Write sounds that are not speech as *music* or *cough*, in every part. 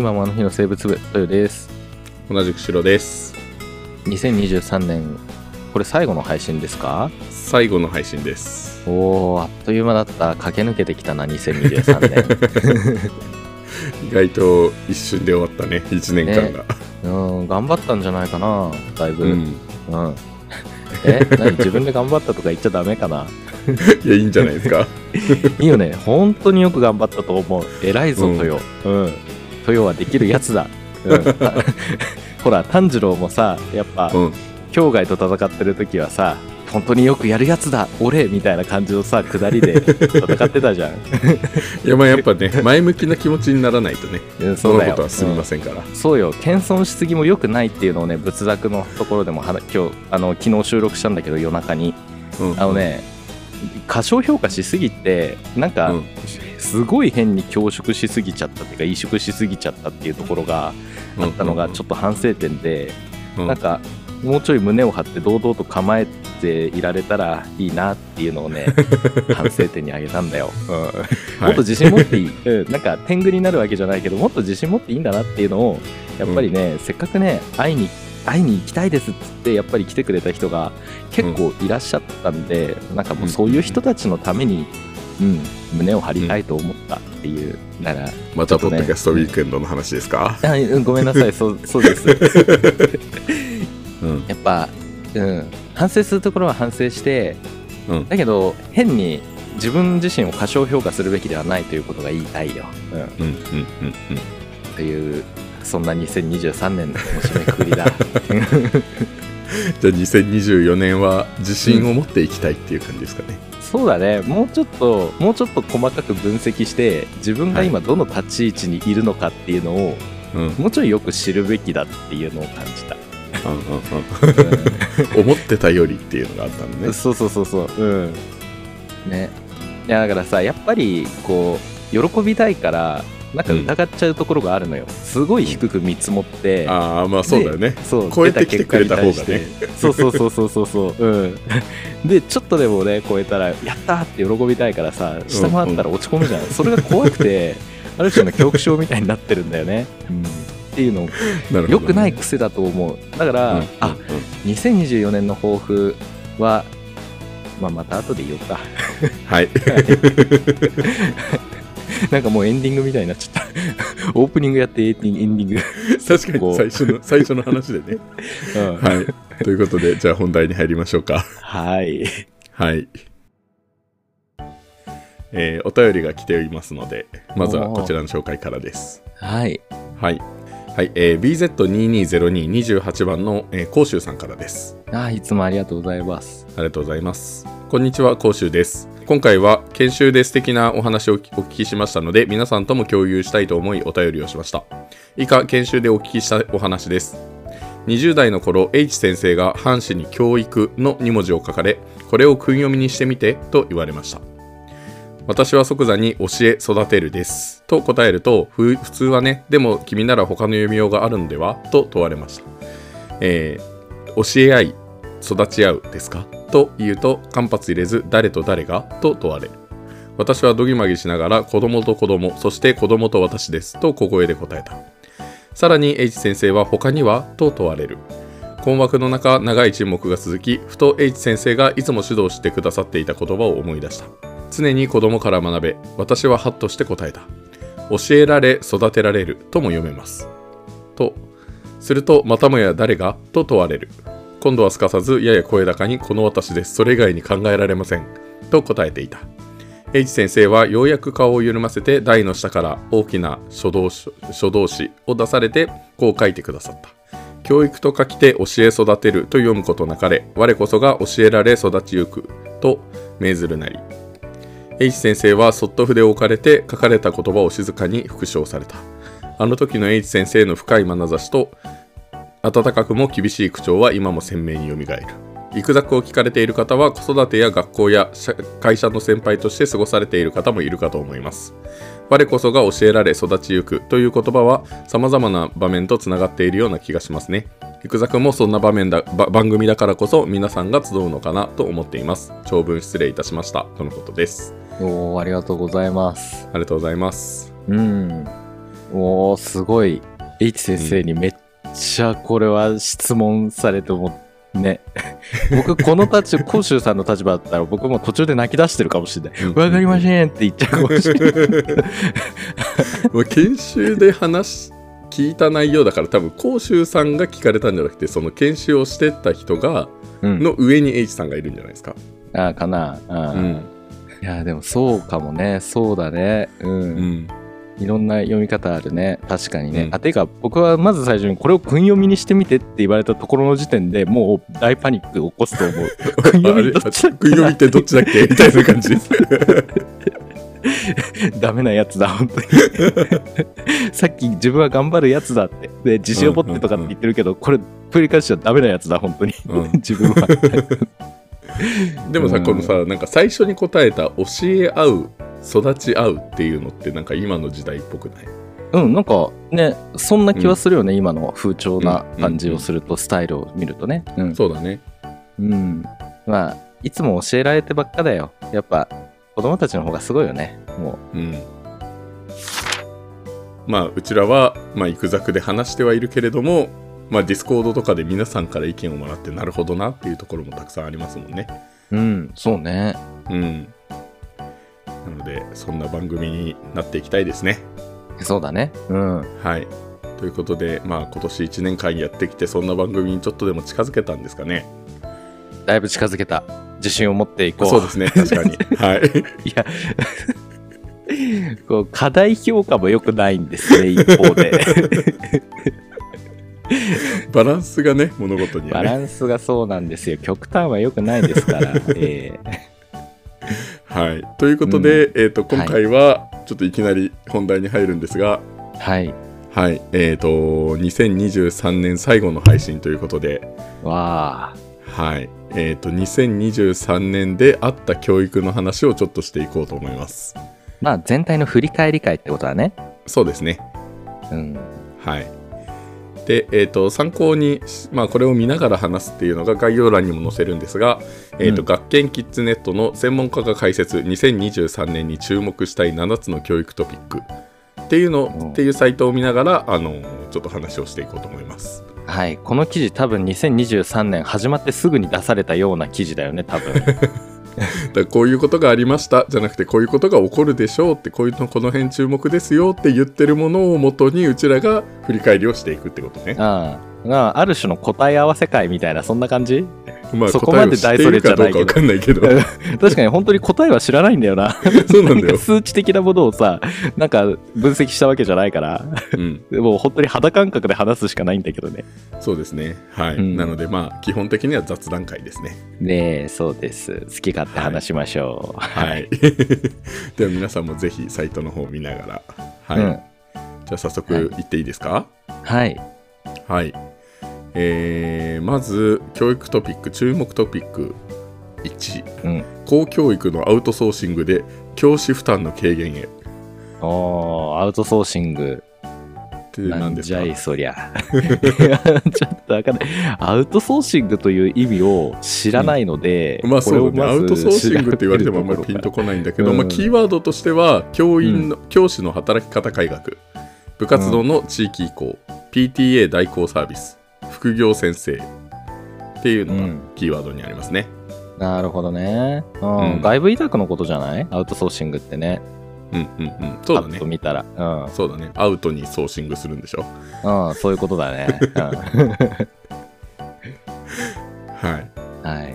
今もあの日の生物部、豊です。同じく白です2023年、これ最後の配信ですか？最後の配信ですおー、あっという間だった。駆け抜けてきたな、2023年。*laughs* 意外と一瞬で終わったね1年間が、うん、頑張ったんじゃないかな、だいぶ。うん。うんえ、何自分で頑張ったとか言っちゃダメかな？*laughs* いやいいんじゃないですか *laughs* いいよね。本当によく頑張ったと思う。偉いぞ、うん豊。うん。豊はできるやつだ。うん。*laughs* ほら、炭治郎もさ、やっぱ、うん。境外と戦ってる時はさ本当によくやるやつだ俺みたいな感じのさ下りで戦ってたじゃん。*laughs* いやまあやっぱね前向きな気持ちにならないとね *laughs* うんそのことは進みませんから、うん。そうよ。謙遜しすぎも良くないっていうのをね仏作のところでも今日あの昨日収録したんだけど夜中に。うん。あのね過小評価しすぎてなんか、うんすごい変に恐縮しすぎちゃったっていうか萎縮しすぎちゃったっていうところがあったのがちょっと反省点で、うん。なんかもうちょい胸を張って堂々と構えていられたらいいなっていうのをね *laughs* 反省点にあげたんだよ、うんはい。もっと自信持っていい、*laughs* うん、なんか天狗になるわけじゃないけどもっと自信持っていいんだなっていうのをやっぱりね、せっかくね会いに会いに行きたいですっつってやっぱり来てくれた人が結構いらっしゃったんで、なんかもうそういう人たちのために、うん、胸を張りたいと思ったっていう、だからまたポッドキャストウィークエンドの話ですか、あうん。*laughs* ごめんなさい。そうそうです。うん。やっぱ、うん、反省するところは反省してうん。だけど変に自分自身を過小評価するべきではないということが言いたいよ、うん、うんうんうんうん。というそんな2023年の締めくくりだ。*laughs* じゃあ2024年は自信を持っていきたいっていう感じですかね、そうだね。もうちょっともうちょっと細かく分析して自分が今どの立ち位置にいるのかっていうのを、うん、うんもうちょいよく知るべきだっていうのを感じた、*laughs* 思ってたよりっていうのがあったのね。そうそうそうそう。うん。ね。いやだからさやっぱりこう喜びたいからなんか疑っちゃうところがあるのよ、すごい低く見積もって、ああまあそうだよね。そう超えてきてくれた方がね。そうそうそうそうそうそう。うん。でちょっとでもね超えたらやったーって喜びたいからさ下回ったら落ち込むじゃん、それが怖くて *laughs* ある種の恐怖症みたいになってるんだよね、うん、っていうのなるほどね。良くない癖だと思う。だから、うんあ2024年の抱負はまあまた後で言おうか。はい *laughs* *laughs* なんかもうエンディングみたいになっちゃった。*laughs* オープニングやってエンディング。*laughs* 確かに最初の最初の話でね。うんはい。ということでじゃあ本題に入りましょうか。はい。はい。えーお便りが来ていますのでまずはこちらの紹介からです。はい。はい。はい、えー、BZ220228 番の、えー、甲州さんからです。あーいつもありがとうございます。ありがとうございます。こんにちは、甲州です。今回は研修で素敵なお話をお聞きしましたので、皆さんとも共有したいと思いお便りをしました。以下、研修でお聞きしたお話です。20代の頃、H 先生が半紙に教育の2文字を書かれ、これを訓読みにしてみてと言われました。私は即座に教え育てるです。と答えると、ふ普通はね、でも君なら他の読みようがあるんでは？と問われました。えー教え合い、育ち合うですか？と言うと間髪入れず誰と誰が？と問われる。私はどぎまぎしながら子供と子供そして子供と私ですと小声で答えた。さらに H 先生は他には？と問われる。困惑の中長い沈黙が続きふと H 先生がいつも指導してくださっていた言葉を思い出した。常に子供から学べ私はハッとして答えた。教えられ育てられるとも読めます。と。するとまたもや誰が？と問われる。今度はすかさずやや声高にこの私です。それ以外に考えられません。と答えていた。H 先生はようやく顔を緩ませて台の下から大きな書道書道紙を出されてこう書いてくださった。教育と書きて教え育てると読むことなかれ我こそが教えられ育ちゆくと命ずるなり。H 先生はそっと筆を置かれて書かれた言葉を静かに復唱された。あの時の H 先生の深い眼差しと温かくも厳しい口調は今も鮮明によみがえる育作を聞かれている方は子育てや学校や社会社の先輩として過ごされている方もいるかと思います。我こそが教えられ育ちゆくという言葉は様々な場面とつながっているような気がしますね。育作もそんな場面だば番組だからこそ皆さんが集うのかなと思っています。長文失礼いたしました。とのことです。おーありがとうございます。ありがとうございます。うん。おー、すごい。H 先生にめっちゃこれは質問されても、ね。*laughs* 僕、この立場、甲州さんの立場だったら、僕も途中で泣き出してるかもしれない。うんわかりませんって言っちゃうかもしれない。*laughs* まあ研修で話し聞いた内容だから多分甲州さんが聞かれたんじゃなくてその研修をしてた人がうん。の上に H さんがいるんじゃないですか。あーかな。うん。うんいや、でもそうかもね。そうだね。うん。うんいろんな読み方あるね。確かにね。うんあ、ていうか、僕はまず最初にこれを訓読みにしてみてって言われたところの時点でもう大パニック起こすと思う。*laughs* 訓読みどっちだっけ？食い読みってどっちだっけ？みたいな感じです。*laughs* ダメなやつだ、本当に。*laughs* さっき自分は頑張るやつだって。で、自信を持ってとかって言ってるけど、これ、繰り返しちゃダメなやつだ、本当に。うん自分は。*laughs* でもさ、うんこのさなんか最初に答えた教え合う育ち合うっていうのってなんか今の時代っぽくない？うん、なんかね、そんな気はするよね、今の風潮な感じをすると、スタイルを見るとね。うん。そうだね。うん。まあ、いつも教えられてばっかだよ。やっぱ、子供たちの方がすごいよね。もうん。まあうちらは、まあ、イクザクで話してはいるけれども、まあ、ディスコードとかで皆さんから意見をもらってなるほどなっていうところもたくさんありますもんね。う。うん、そうね。うん。なのでそんな番組になっていきたいですね。そうだね。うん。はい。ということで、まあ、今年1年間やってきてそんな番組にちょっとでも近づけたんですかね。だいぶ近づけた。自信を持っていこう。そうですね確かに。*laughs* はい。いや、*laughs* こう課題評価も良くないんですね、一方で。*laughs* バランスがね物事にバはね。ランスがそうなんですよ。極端は良くないですから。*laughs* えはい。ということで、えっ、と今回はちょっといきなり本題に入るんですが、ーはい。はい。えっ、と2023年最後の配信ということで、わあ。はい。えっ、と2023年であった教育の話をちょっとしていこうと思います。まあ、全体の振り返り会ってことだね。そうですね。うん。はい。で、えー、と参考に、まあ、これを見ながら話すっていうのが概要欄にも載せるんですが、えーとうん学研キッズネットの専門家が解説2023年に注目したい7つの教育トピックっていうの、うんっていうサイトを見ながらあのちょっと話をしていこうと思います。はい。この記事多分2023年始まってすぐに出されたような記事だよね、多分。*laughs* *laughs* だこういうことがありましたじゃなくてこういうことが起こるでしょうってこういうのこの辺注目ですよって言ってるものをもとにうちらが振り返りをしていくってことね。あ。あ、ある種の答え合わせ会みたいな、そんな感じ？まあそこまで大それじゃないけどかないけど *laughs* 確かに本当に答えは知らないんだよな。*laughs* そうなんだよ。数値的なものをさ、なんか分析したわけじゃないから、うんでも本当に肌感覚で話すしかないんだけどね。そうですね。はい。うんなので、まあ、基本的には雑談会ですね。ねえ、そうです。好き勝手話しましょう。はい。*laughs* では、皆さんもぜひサイトの方を見ながら。はい。うんじゃあ、早速行っていいですか？はい。はい。えー、まず、教育トピック、注目トピック1。うん。公教育のアウトソーシングで教師負担の軽減へ。おー、アウトソーシング。ってなん何ですか？じゃい、そりゃ。*laughs* ちょっとわかんない。アウトソーシングという意味を知らないので、まあそうだね、アウトソーシングって言われてもあんまりピンとこないんだけど、うんまあ、キーワードとしては教員の、教師の働き方改革部活動の地域移行、PTA 代行サービス副業先生。っていうのがうん。キーワードにありますね、なるほどね、うん。うん。外部委託のことじゃない？アウトソーシングってね。うんうんうん。そうだね。と見たら。うん。そうだね。アウトにソーシングするんでしょ？うん、そういうことだね。うん。*laughs* はい。はい。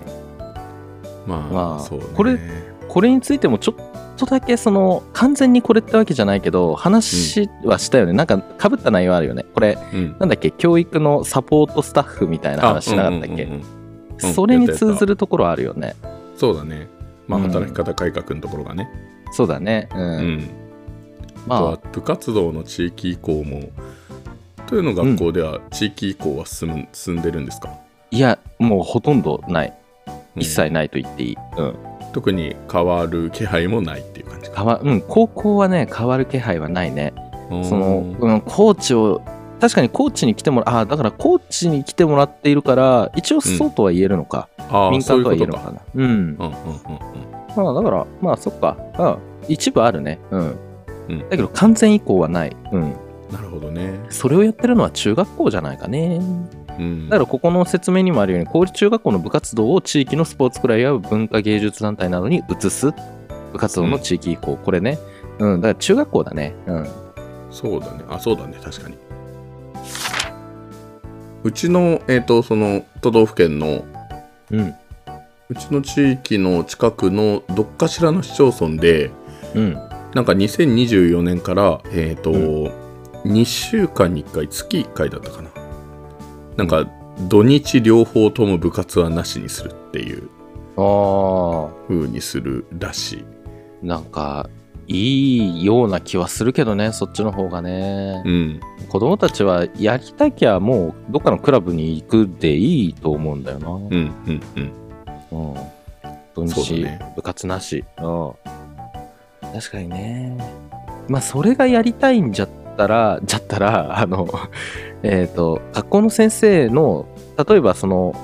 まあ、まあそうね。これこれについてもちょっとだけその完全にこれってわけじゃないけど話はしたよね、なんかかぶった内容あるよね。これうん。なんだっけ教育のサポートスタッフみたいな話しなかったっけ、うんうんうんうん。うん。それに通ずるところあるよね。そうだね。まあうん。働き方改革のところがね。そうだね。うん、うん。あ。とはま部活動の地域移行も。というの学校では地域移行は進む進んでるんですか、あいやもうほとんどない。うん。一切ないと言っていい、うん特に変わる気配もないっていう感じか。変わうん、高校はね変わる気配はないね。その、うんうん、コーチを確かにコーチに来てもらあだからコーチに来てもらっているから一応そうとは言えるのか、ああ民間とは言えるのかな。うん。うんうんうんまあだからまあそっか。あ一部あるね。うん、うん。だけど完全移行はない。うん。なるほどね。それをやってるのは中学校じゃないかね。うん。だからここの説明にもあるように、公立中学校の部活動を地域のスポーツクラブや文化芸術団体などに移す部活動の地域移行。これね。うん、だから中学校だね。うん。そうだね。あ、そうだね。確かに。うちの、えっ、と、その、都道府県の、うん。うちの地域の近くのどっかしらの市町村で、うん。なんか2024年から、えっ、と、う2週間に1回、月1回だったかな。なんか、土日両方とも部活はなしにするっていうあ風にするらしい。あ、なんか、いいような気はするけどね、そっちの方がね。うん。子供たちはやりたきゃもうどっかのクラブに行くでいいと思うんだよな。うん、うん、うん。うん。土日、部活なし。うん。確かにね。まあ、それがやりたいんじゃったら、じゃったら、あの、*laughs* えっ、と、学校の先生の、例えばその、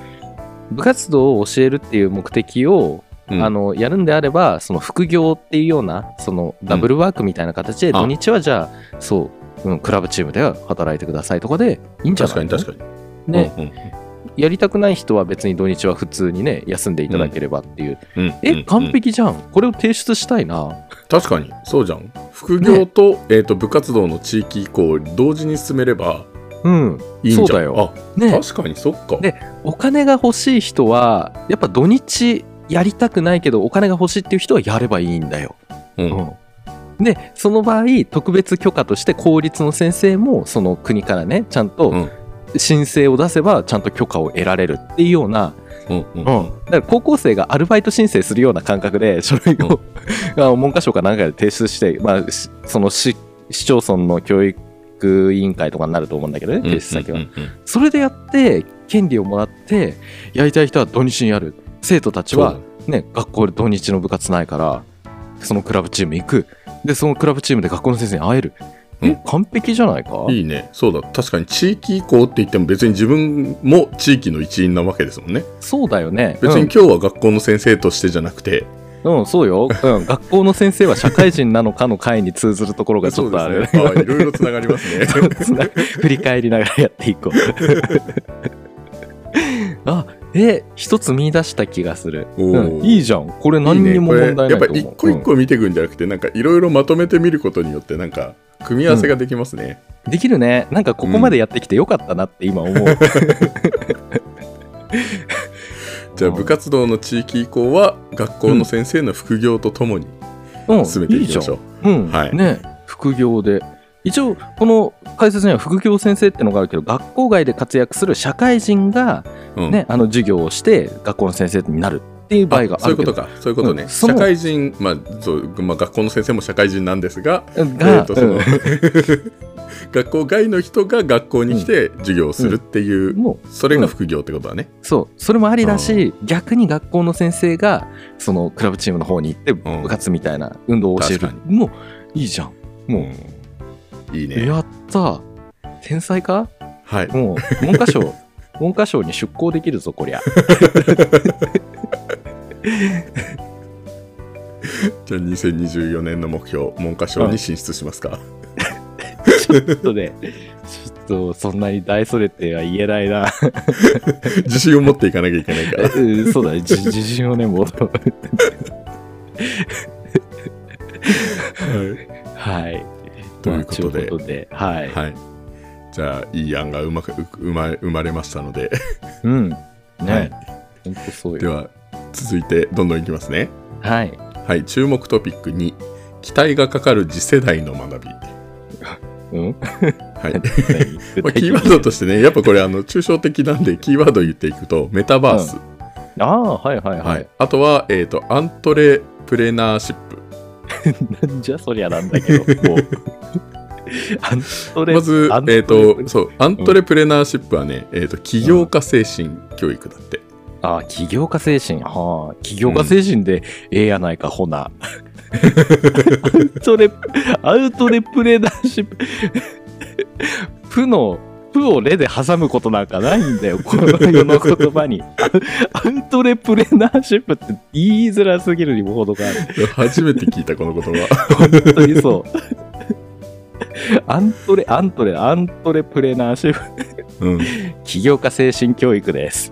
部活動を教えるっていう目的を、うん。あの、やるんであれば、その副業っていうような、そのダブルワークみたいな形で、あ。土日はじゃあ、そう、うん、クラブチームでは働いてくださいとかでいいんじゃない確かに確かに。ね、うんうんやりたくない人は別に土日は普通にね、休んでいただければっていう。うんうんえ、完璧じゃん。これを提出したいな。確かにそうじゃん副業と,、えー、と部活動の地域移行を同時に進めればうん。いいんじゃんそうだよあね、確かにそっかでお金が欲しい人は、やっぱ土日やりたくないけど、お金が欲しいっていう人はやればいいんだよ。うんうん。で、その場合、特別許可として公立の先生も、その国からね、ちゃんとうん申請を出せば、ちゃんと許可を得られるっていうような、うんうんうん、だから高校生がアルバイト申請するような感覚で書類を、*laughs* あ文科省かなんかで提出して、まあ、しその市市町村の教育委員会とかになると思うんだけどね、提出先は。うんうんうんそれでやって、権利をもらって、やりたい人は土日にやる。生徒たちは、ね、学校で土日の部活ないから、そのクラブチーム行く。で、そのクラブチームで学校の先生に会える。え、うん完璧じゃないか？いいねそうだ確かに地域移行って言っても別に自分も地域の一員なわけですもんねそうだよね。別に今日は学校の先生としてじゃなくて、うん、うん、そうよ。うん、*laughs* 学校の先生は社会人なのかの会に通ずるところがちょっとある。ねあいろいろつながりますね *laughs* 振り返りながらやっていこう。*laughs* あ、え、一つ見出した気がする。うん、いいじゃん。これ何にもいいね問題ないと思う。これやっぱ一個一個見ていくんじゃなくて、なんかいろいろまとめてみることによってなんか組み合わせができますね、うん。できるね。なんかここまでやってきてよかったなって今思う。*laughs* じゃあ部活動の地域移行は学校の先生の副業とともにうん、進めていきましょう、いいじゃん。うん、はい。ね、副業で。一応、この解説には副業先生ってのがあるけど、学校外で活躍する社会人がうん。ね、あの授業をして学校の先生になるっていう場合が。そういうことか。そういうことね、うん社会人、まあそうまあ、学校の先生も社会人なんですが、が、えーとそのうん。*laughs* 学校外の人が学校に来て授業をするっていう、もうそれが副業ってことだね、そう、それもありだし、逆に学校の先生が、そのクラブチームの方に行って、ん。部活みたいな運動を教える。もう、いいじゃん。もう、うん。いいね。やった天才か？はい。もう、文科省、文科省に出向できるぞ、こりゃ。*laughs* *laughs* じゃあ2024年の目標文科省に進出しますか、ちょっとね、ちょっと、そんなに大それては言えないな。*laughs* 自信を持っていかなきゃいけないからうんそうだね、じ自信をね、もう。はい。ということでまあで、はい。はい。じゃあ、いい案がうまくう生ま生まれましたので、うん。ね、はいほんとそうよ。では、続いてどんどんいきますね。はい。はい、注目トピック2、期待がかかる次世代の学び。*laughs* うん？はい。*laughs* まあ、キーワードとしてね、やっぱこれ、あの、抽象的なんで、キーワードを言っていくと、メタバース。ああ、はいはいははいい。。あとは、えっ、と、アントレプレナーシップ。*laughs* なんじゃそりゃなんだけど、もう。まずアン、トレえっ、と、そう、アントレプレナーシップはね、えっ、と、起業家精神教育だって。ああ、起業家精神。はあ、起業家精神でええやないか、ほな。アウトレ、アウトレプレナーシップ。プの、プをレで挟むことなんかないんだよ、この世の言葉に。アウトレプレナーシップって言いづらすぎるにも程がある。初めて聞いた、この言葉。本当にそう。アントレ、アントレ、アントレプレナーシップ、うん。起業家精神教育です。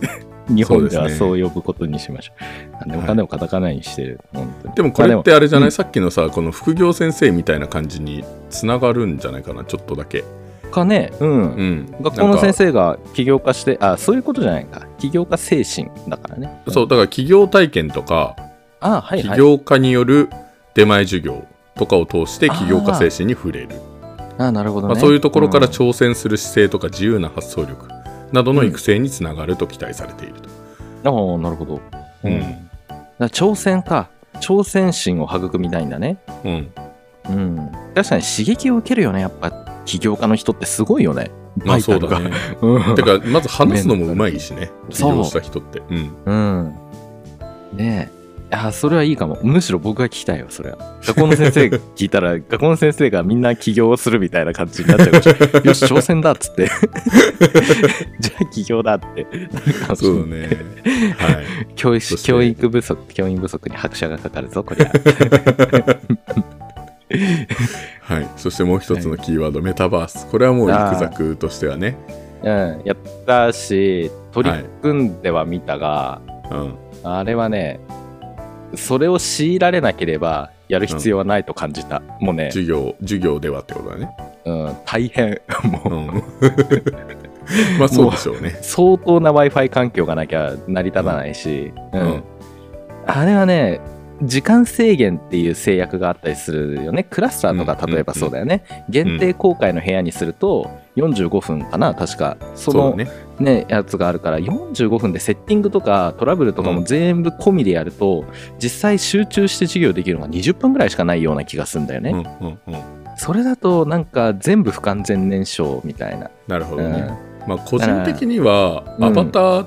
日本ではそう呼ぶことにしましょう。なんでもかんでもカタカナにしてる。本当にでもこれってあれじゃない、うんさっきのさ、この副業先生みたいな感じにつながるんじゃないかな、ちょっとだけ。かね、うん。うん。学校の先生生が起業家して、あ、そういうことじゃないか。起業家精神だからね。そう、だから企業体験とか、あ、はいはい。起業家による出前授業とかを通して起業家精神に触れる。あ、なるほどね。まあ、そういうところからん挑戦する姿勢とか自由な発想力などの育成につながると期待されていると。ああ、なるほど。うんだから挑戦か。挑戦心を育みたいんだね。うん。うん。確かに刺激を受けるよね。やっぱ起業家の人ってすごいよね。まあそうだね。*laughs* てか、まず話すのも *laughs* うまいしね。起業した人って。うん。うん。ねえ。あ、それはいいかも。むしろ僕が聞きたいよ、それは。学校の先生聞いたら、*laughs* 学校の先生がみんな起業をするみたいな感じになっちゃうかもしれない。*laughs* よし、挑戦だっつって。*laughs* じゃあ起業だって。そうだね。はい。教育教育不足、教員不足に拍車がかかるぞ、こりゃ。はい。そしてもう一つのキーワード、メタバース。これはもう育作としてはね。うん、やったし、取り組んではみたが、うん。あれはね、それを強いられなければやる必要はないと感じた。もうね、授業、授業ではってことだね。うん、大変。*laughs* もう、うん。*laughs* まあそうでしょうね。相当な Wi-Fi 環境がなきゃ成り立たないし、うんうんあれはね、時間制限っていう制約があったりするよね。クラスターとかうん例えばそうだよね。限定公開の部屋にすると45分かな、確か。そのね。ね、やつがあるから45分でセッティングとかトラブルとかも全部込みでやると、実際集中して授業できるのが20分ぐらいしかないような気がするんだよね。うんうんうん。それだとなんか全部不完全燃焼みたいな。なるほどね。うんまあ個人的にはうんアバター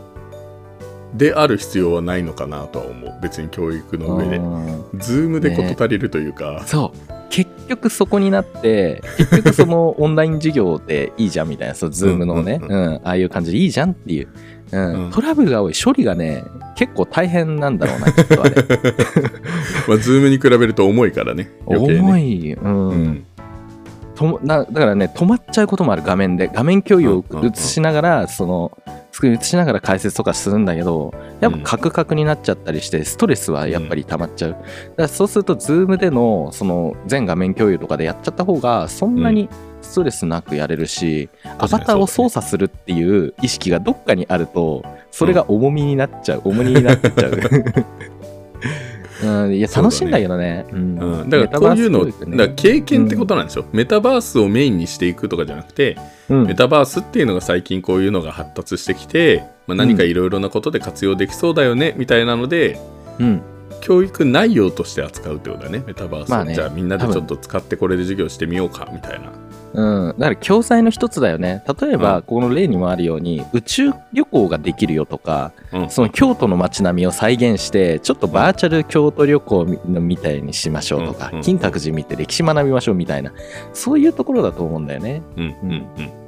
である必要はないのかなとは思う。別に教育の上で。うんズームで事足りるというか。そう結局そこになって結局その *laughs* オンライン授業でいいじゃんみたいなそうズームのね、ううんんああいう感じでいいじゃんっていう、うん。うん。トラブルが多い。処理がね結構大変なんだろうなきっとあれ。*laughs* まあズームに比べると重いからね。ね。重い、うん。うん。とだからね止まっちゃうこともある画面で。画面共有をうんうんうん。映しながらそのスクリーン映しながら解説とかするんだけどやっぱカクカクになっちゃったりしてストレスはやっぱり溜まっちゃう、だからそうするとズームでのその全画面共有とかでやっちゃった方がそんなにストレスなくやれるし、アバターを操作するっていう意識がどっかにあるとそれが重みになっちゃう、重荷になっちゃう *laughs* うん、いや楽しいんだけどね。うん。うん、だからこういうの、ね。だから経験ってことなんでしょ、メタバースをメインにしていくとかじゃなくて、うん。メタバースっていうのが最近こういうのが発達してきて、まあ、何かいろいろなことで活用できそうだよね、みたいなのでうん。教育内容として扱うってことだねメタバースを、まあね。じゃあみんなでちょっと使ってこれで授業してみようかみたいなうん、だから教材の一つだよね。例えば、うんこの例にもあるように、宇宙旅行ができるよとか、うんその京都の街並みを再現して、ちょっとバーチャル京都旅行みみたいにしましょうとかうんうん、金閣寺見て歴史学びましょうみたいな、そういうところだと思うんだよね。うんうんうん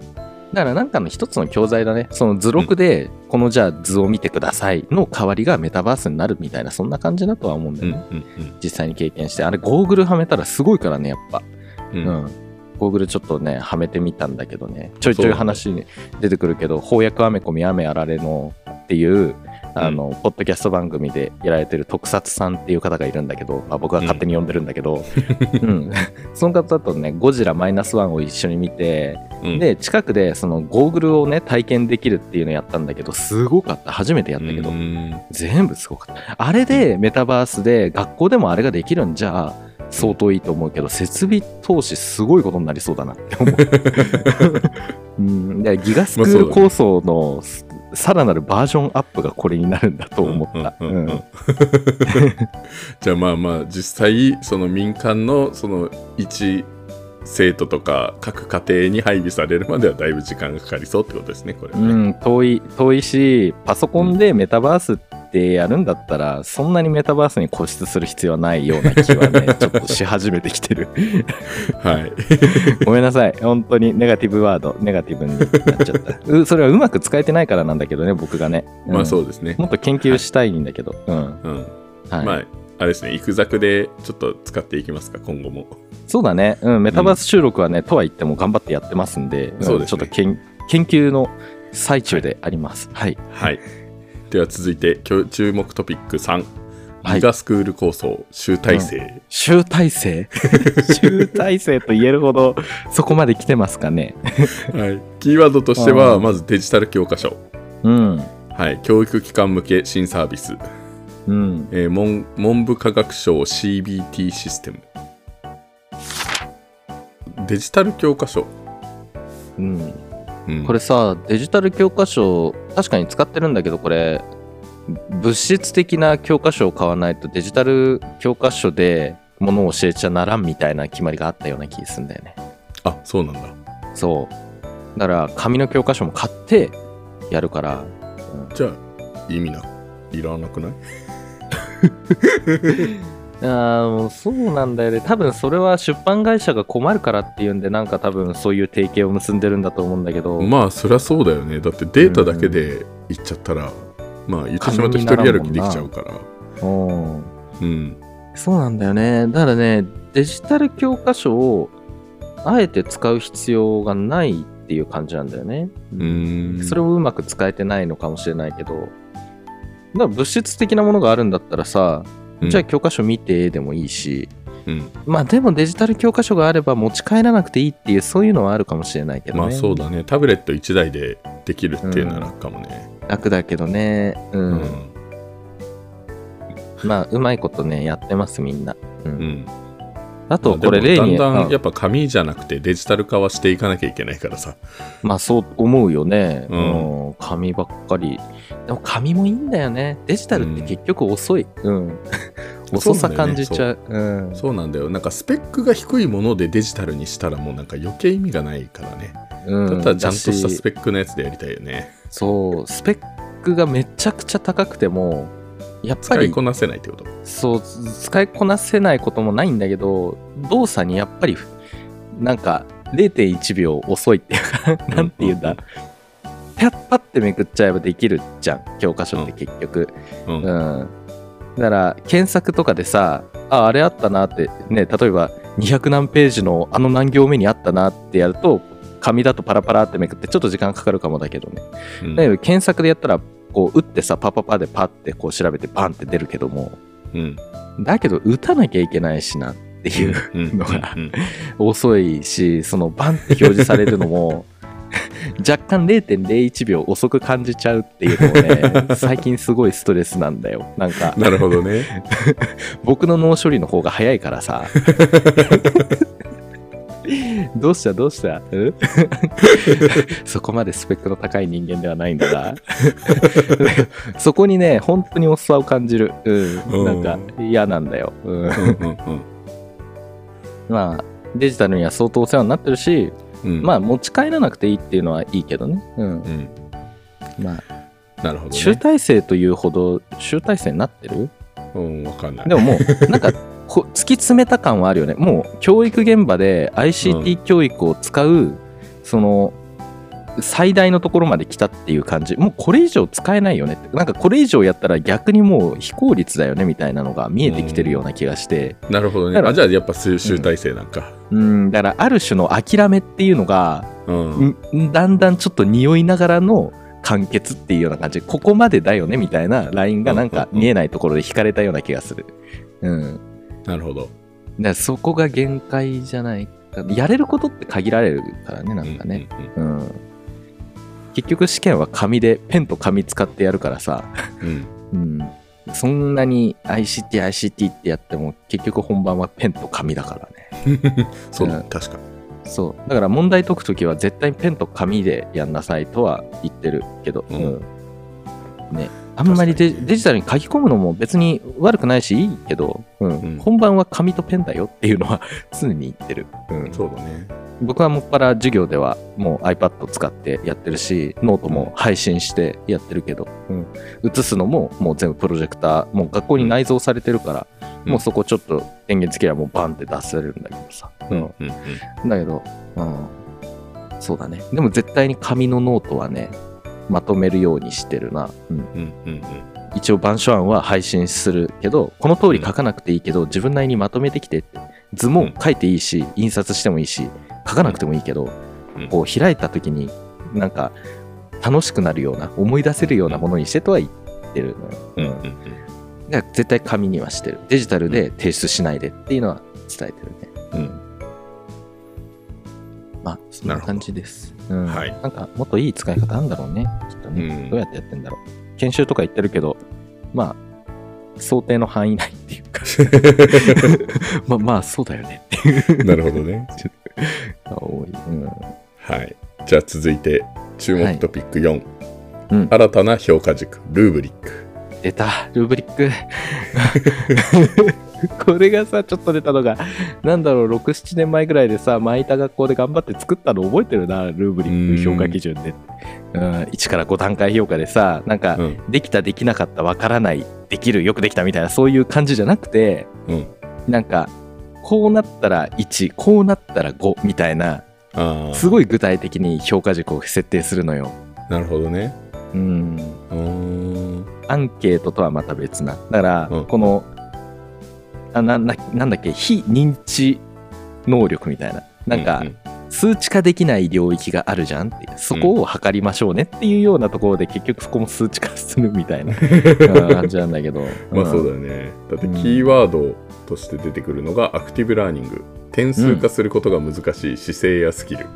だからなんかの一つの教材だね。その図録で、このじゃあ図を見てくださいの代わりがメタバースになるみたいな、そんな感じだとは思うんだうんよね。うん実際に経験して。あれ、ゴーグルはめたらすごいからね、やっぱ。うんうんうん、ゴーグルちょっとね、はめてみたんだけどね、ちょいちょい話に出てくるけど、翻訳アメコミ雨あられのっていう、あの、ポッドキャスト番組でやられてる特撮さんっていう方がいるんだけど、まあ、僕は勝手に呼んでるんだけど、*laughs* うん、その方とね、ゴジラマイナスワンを一緒に見て、うん。で、近くでそのゴーグルをね、体験できるっていうのやったんだけど、すごかった。初めてやったけど。う、ん。全部すごかった。あれでメタバースで学校でもあれができるんじゃ相当いいと思うけど、設備投資すごいことになりそうだなって思う。*laughs* うん、でギガスクール構想のさらなるバージョンアップがこれになるんだと思った。うんうんうんうん。*laughs* じゃあまあまあ実際その民間のその一生徒とか各家庭に配備されるまではだいぶ時間がかかりそうってことですねこれはね、うん、遠い、遠いし、パソコンでメタバースってやるんだったら、そんなにメタバースに固執する必要はないような気はね、*laughs* ちょっとし始めてきてる。はい *laughs* ごめんなさい。本当にネガティブワード、ネガティブになっちゃった。うそれはうまく使えてないからなんだけどね、僕がね。うんまあそうですね、もっと研究したいんだけど。うん。うんはい。まああれですね育作でちょっと使っていきますか今後もそうだね、うん、メタバース収録はね、とは言っても頑張ってやってますんで、そうですねちょっと研研究の最中であります。はい。はい。では続いて、今日注目トピック3。はいギガスクール構想、集大成。集大成？*laughs* 集大成と言えるほど、そこまで来てますかね？*laughs* はい。キーワードとしては、うんまずデジタル教科書。うん。はい。教育機関向け新サービス。うん。えー文文部科学省 CBT システム。デジタル教科書。うん。うん、これさ、デジタル教科書、確かに使ってるんだけど、これ、物質的な教科書を買わないとデジタル教科書でものを教えちゃならんみたいな決まりがあったような気がするんだよね。あ、そうなんだ。そう。だから、紙の教科書も買ってやるから、じゃあ、意味な、いらなくない？*laughs* あーもうそうなんだよね。多分それは出版会社が困るからっていうんで、なんか多分そういう提携を結んでるんだと思うんだけど、まあ、そりゃそうだよね。だってデータだけで言っちゃったら、まあ、言ってしまうと一人歩きできちゃうから。うんうん。そうなんだよね。だからね、デジタル教科書をあえて使う必要がないっていう感じなんだよね。うーん。それをうまく使えてないのかもしれないけど、だから物質的なものがあるんだったらさ、うんじゃあ教科書見てでもいいし、うん。まあでもデジタル教科書があれば持ち帰らなくていいっていうそういうのはあるかもしれないけどね。まあ、そうだね。タブレット1台でできるっていうなら楽かもね。楽だけどね。う。うんん。まあうまいことね、やってますみんな。う。うんん。あとこれ例に、だんだうんんやっぱ紙じゃなくてデジタル化はしていかなきゃいけないからさ。まあそう思うよね。ううんん。紙ばっかり。でも紙もいいんだよね。デジタルって結局遅い。うん。*laughs* 遅さ感じちゃう。うん。そうなんだよ。なんかスペックが低いものでデジタルにしたらもうなんか余計意味がないからね。うんだったらちゃんとしたスペックのやつでやりたいよね。そう、スペックがめちゃくちゃ高くても、やっぱり使いこなせないってこと？そう使いこなせないこともないんだけど動作にやっぱりなんか0.1秒遅いっていうかなんて言うんだ。パッパってめくっちゃえばできるじゃん教科書って結局。うん。うん。だから検索とかでさああれあったなってね例えば200何ページのあの何行目にあったなってやると紙だとパラパラってめくってちょっと時間かかるかもだけどね。うん。だけど検索でやったらこう打ってさパパパでパってこう調べてバンって出るけども。うん。だけど打たなきゃいけないしなっていううん。のがうん。遅いしそのバンって表示されるのも *laughs* 若干0.01秒遅く感じちゃうっていうのもね *laughs* 最近すごいストレスなんだよ。なんかなるほどね。*laughs* 僕の脳処理の方が早いからさどうしたどうした？うん *laughs* そこまでスペックの高い人間ではないんだが *laughs* そこにね本当に遅さを感じる、うん、なんか嫌なんだよ、うんうんうんうんまあデジタルには相当お世話になってるし、うん。まあ持ち帰らなくていいっていうのはいいけどね。うん。うん。まあ、なるほど集ね。大成というほど集大成になってる？うん、わかんない。でももう、なんか、こ突き詰めた感はあるよね。もう、教育現場で ICT 教育を使う、その、最大のところまで来たっていう感じ。もうこれ以上使えないよねって。なんかこれ以上やったら逆にもう非効率だよねみたいなのが見えてきてるような気がして。なるほどね。あ、じゃあやっぱ集集大成なんか。うん、だからある種の諦めっていうのが、うん。んだんだんちょっと匂いながらの完結っていうような感じここまでだよねみたいなラインがなんか見えないところで引かれたような気がするうんなるほど。だそこが限界じゃないかやれることって限られるからねなんかねううん、結局試験は紙でペンと紙使ってやるからさんうん。うん。*laughs* うんそんなに ICT、ICT ってやっても結局本番はペンと紙だからね。*laughs* そうだ、うん確か。そう。だから問題解くときは絶対ペンと紙でやんなさいとは言ってるけど、うんうんね。あんまりデデジタルに書き込むのも別に悪くないしいいけど、うんうん本番は紙とペンだよっていうのは常に言ってる。うんそうだね。僕はもっぱら授業ではもう iPad 使ってやってるし、ノートも配信してやってるけど、うん、映すのももう全部プロジェクター、もう学校に内蔵されてるから、うんもうそこちょっと電源つければもうバンって出せれるんだけどさ。うんうんうん。だけど、うん、そうだね。でも絶対に紙のノートはね、まとめるようにしてるな。うん、うんうん一応板書案は配信するけど、この通り書かなくていいけど、自分なりにまとめてきて。図も書いていいし、印刷してもいいし書かなくてもいいけど、うん。こう開いた時になんか楽しくなるような思い出せるようなものにしてとは言ってるのよ、うん絶対紙にはしてる。デジタルで提出しないでっていうのは伝えてるね。うんまあそんな感じです、うん。はい。なんかもっといい使い方あるんだろうね。きっとね、うん。どうやってやってんだろう。研修とか言ってるけどまあ想定の範囲内っていうか。*laughs* *laughs* まあまあそうだよね。っていうなるほどね。*laughs* 多い、うん。はい。じゃあ続いて、注目トピック4。うん。新たな評価軸、ルーブリック。出たルーブリック *laughs* これがさちょっと出たのがなんだろう67年前ぐらいでさ前いた学校で頑張って作ったの覚えてるなルーブリック評価基準で、うん、1から5段階評価でさなんか、うん。できたできなかったわからないできるよくできたみたいなそういう感じじゃなくてうん。なんかこうなったら1こうなったら5みたいな。すごい具体的に評価軸を設定するのよ。なるほどね。うん。アンケートとはまた別な。だから、うんこのあなななんだっけ非認知能力みたいななんか、うん数値化できない領域があるじゃんってそこを測りましょうねっていうようなところで結局そこも数値化するみたいなう *laughs* ん感じなんだけどまあそうだよよね。だってキーワードとして出てくるのがアクティブラーニング。点数化することが難しい姿勢やスキル。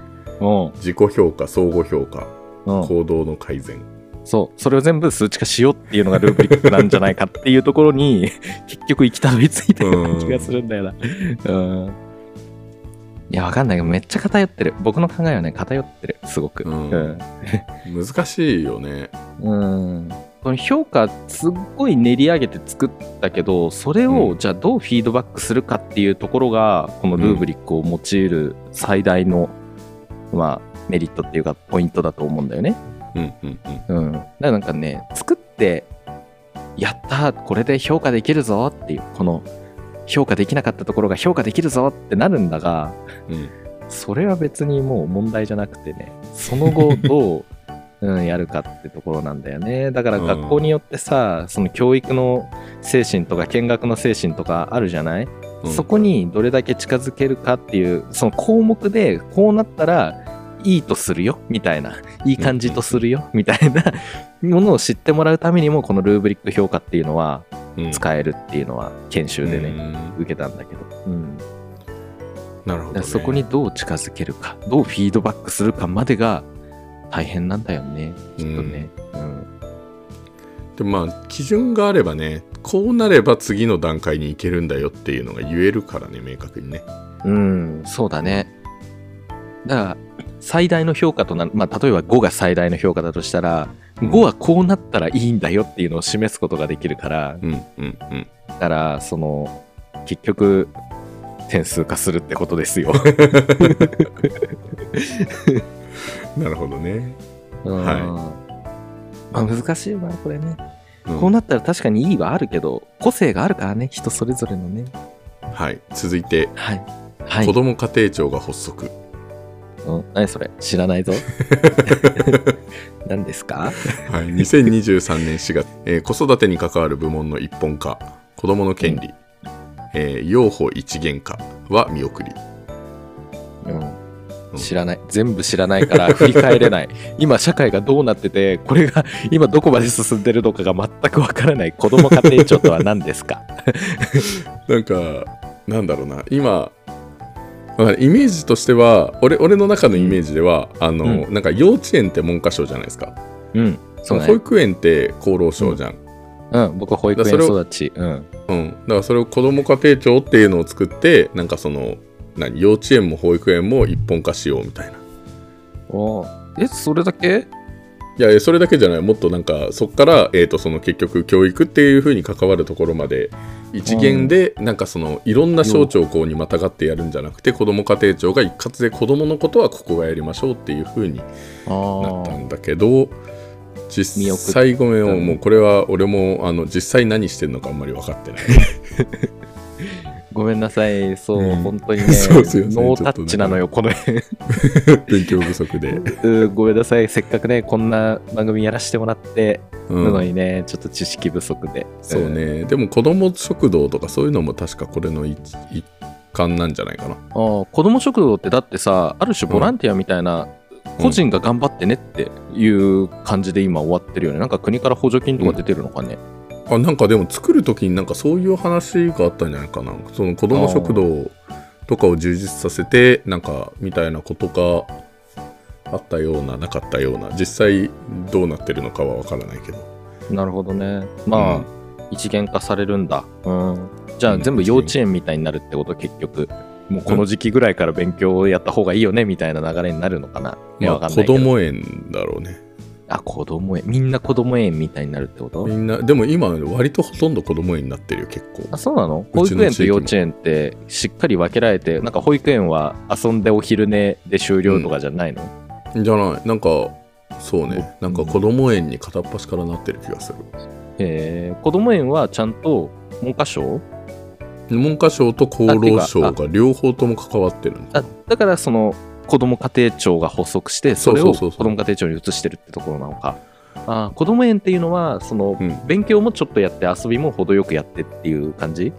うん自己評価、相互評価、うん行動の改善。そう。それを全部数値化しようっていうのがルーブリックなんじゃないかっていうところに *laughs* 結局行きたどり着いたような気がするんだよな。うん。いやわかんない。けどめっちゃ偏ってる。僕の考えはね偏ってる。すごく。うん。うん。難しいよね。うん。この評価すっごい練り上げて作ったけどそれをうん。じゃあどうフィードバックするかっていうところがこのルーブリックを用いる最大の、まあ、メリットっていうかポイントだと思うんだよね。うんうんうん。うん、だからなんかね作ってやったこれで評価できるぞっていうこの評価できなかったところが評価できるぞってなるんだがうん。それは別にもう問題じゃなくてねその後 *laughs* どう、うん、やるかってところなんだよね。だからうん学校によってさその教育の精神とか見学の精神とかあるじゃない、うん。そこにどれだけ近づけるかっていうその項目でこうなったらいいとするよ？みたいな。いい感じとするよ？みたいな *laughs* ものを知ってもらうためにもこのルーブリック評価っていうのはうん。使えるっていうのは研修でね、うん。受けたんだけど、うん、なるほど、ね。そこにどう近づけるかどうフィードバックするかまでが大変なんだよねきっとね、うん。でもまあ基準があればねこうなれば次の段階に行けるんだよっていうのが言えるからね明確にね。うん、そうだね。だから、最大の評価となる、まあ、例えば5が最大の評価だとしたら、うん5はこうなったらいいんだよっていうのを示すことができるから、うんうんうんだから、その、結局、点数化するってことですよ。*laughs* なるほどね、うんはまあ、難しいわ、これね。うんこうなったら確かにいいはあるけど、個性があるからね、人それぞれのね。はい続いて、はい。はい。子ども家庭庁が発足うん、何それ知らないぞ。*laughs* 何ですか？はい、2023年4月、えー子育てに関わる部門の一本化子どもの権利、えー養護一元化は見送り。うん。知らない。全部知らないから振り返れない。*laughs* 今社会がどうなっててこれが今どこまで進んでるのかが全くわからない子ども家庭庁とは何ですか？*laughs* なんかなんだろうな。今イメージとしては俺俺の中のイメージでは、あのうなんか幼稚園って文科省じゃないですか、うん。そう保ね育園って厚労省じゃん、うん。僕保育園育ち。うん。うん、だからそれを子ども家庭庁っていうのを作ってなんかその何幼稚園も保育園も一本化しようみたいな。おー。えそれだけ？いやそれだけじゃない。もっとなんかそっから、えー、とその結局教育っていう風に関わるところまで一元でなんかそのいろんな省庁こうにまたがってやるんじゃなくて子ども家庭庁が一括で子どものことはここがやりましょうっていう風になったんだけど実際ごめん。もうこれは俺もあの実際何してんのかあんまり分かってない *laughs* ごめんなさい。そう、うん本当にね *laughs* そうすいませんノータッチなのよこの辺。*laughs* 勉強不足で、*laughs* うんごめんなさい。せっかくねこんな番組やらせてもらってうん。るのにね、ちょっと知識不足で。そうね、でも子ども食堂とかそういうのも確かこれの一一間なんじゃないかな。ああ子ども食堂ってだってさある種ボランティアみたいな、個人が頑張ってねっていう感じで今終わってるよね。なんか国から補助金とか出てるのかね、あなんかでも作る時になんかそういう話があったんじゃないかな。その子ども食堂とかを充実させてなんかみたいなことがあったようななかったような。実際どうなってるのかはわからないけど。なるほどね。まあ、うん。一元化されるんだ。うん。じゃあうん。全部幼稚園みたいになるってこと結局もうこの時期ぐらいから勉強をやった方がいいよねみたいな流れになるのかな、いやまあ子わかんないけど。供園だろうねあ子供園みんな子供園みたいになるってこと？みんなでも今割とほとんど子供園になってるよ結構。あそうなの？保育園と幼稚園ってしっかり分けられてなんか保育園は遊んでお昼寝で終了とかじゃないの、じゃない。なんかそうね。なんか子供園に片っ端からなってる気がする。え。ー子供園はちゃんと文科省？文科省と厚労省が両方とも関わってるんだ。あだからその子ども家庭庁が発足してそれを子ども家庭庁に移してるってところなのか。あー子ども園っていうのはその、うん。勉強もちょっとやって遊びも程よくやってっていう感じ？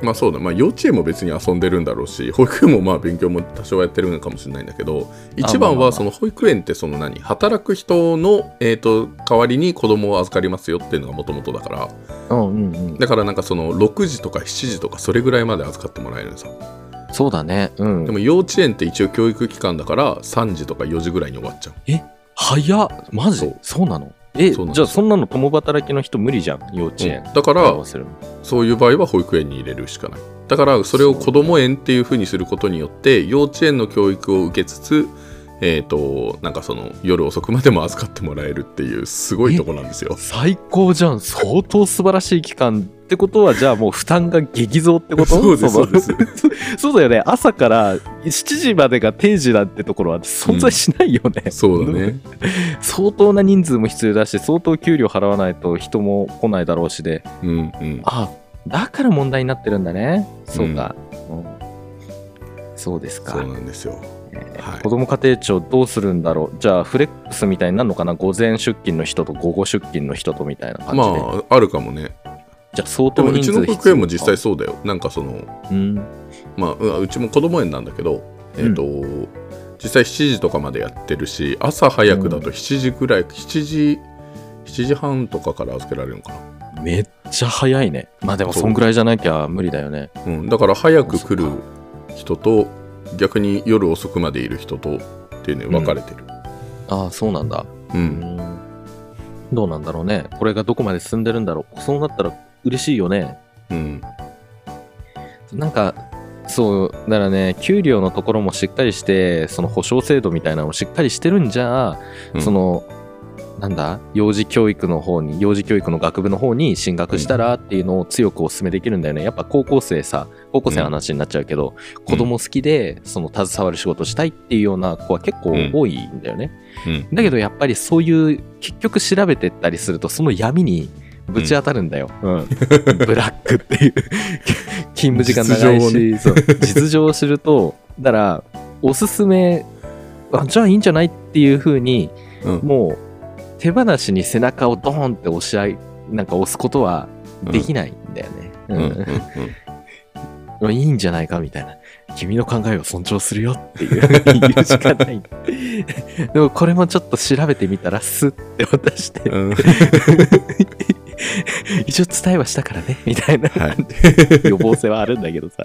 まあそうだ、まあ、幼稚園も別に遊んでるんだろうし保育園もまあ勉強も多少やってるのかもしれないんだけど一番はその保育園ってその何？働く人の、えー、と代わりに子供を預かりますよっていうのがもともとだから。うんうんうん。だからなんかその6時とか7時とかそれぐらいまで預かってもらえるのさそうだね。うん。でも幼稚園って一応教育機関だから3時とか4時ぐらいに終わっちゃう。早っ。マジ？そそううなの？えそうなんですじゃあそんなの共働きの人無理じゃん幼稚園、うん。だからそういう場合は保育園に入れるしかない。だからそれを子ども園っていうふうにすることによって幼稚園の教育を受けつつえっ、となんかその夜遅くまでも預かってもらえるっていうすごいとこなんですよ。最高じゃん。相当素晴らしい期間ってことはじゃあもう負担が激増ってこと？そうですのそうです。*laughs* そうだよね。朝から7時までが定時なんてところは存在しないよね、そうだね。*laughs* 相当な人数も必要だし相当給料払わないと人も来ないだろうしで。うんうん。あだから問題になってるんだね。そうか、うん。そうですか。そうなんですよ。はい。子ども家庭庁どうするんだろう？じゃあフレックスみたいになるのかな？午前出勤の人と午後出勤の人とみたいな感じで、まああるかもねじゃあ相でもうち当人数の保育園も実際そうだよ。なんかそのうん。まあううちも子ども園なんだけどえっ、と、実際7時とかまでやってるし朝早くだと7時ぐらい、7時7時半とかから預けられるのかな。めっちゃ早いね。まあでもそんぐらいじゃなきゃ無理だよね。う。ん、だから早く来る人と逆に夜遅くまでいる人とっていうね分かれてる、ああそうなんだ。ううんん。どうなんだろうね。これがどこまで進んでるんだろう。そうなったら嬉しいよね。うん。なんかそうだからね給料のところもしっかりしてその保証制度みたいなのをしっかりしてるんじゃ、うん。そのなんだ幼児教育の方に幼児教育の学部の方に進学したらっていうのを強くお勧めできるんだよね。やっぱ高校生さ高校生の話になっちゃうけど、子供好きでその携わる仕事したいっていうような子は結構多いんだよね、うん。だけどやっぱりそういう結局調べてったりするとその闇にぶち当たるんだよ、うん。ブラックっていう。*laughs* 勤務時間長いし、そう。実情を知るとだからおすすめあじゃあいいんじゃないっていう風にうん。もう手放しに背中をドーンって押し合いなんか押すことはできないんだよね、*laughs* いいんじゃないかみたいな。君の考えを尊重するよっていう。*laughs* 言うしかない。でもこれもちょっと調べてみたらスッて渡して。うん *laughs* 一応伝えはしたからねみたいな。はい。予防性はあるんだけどさ。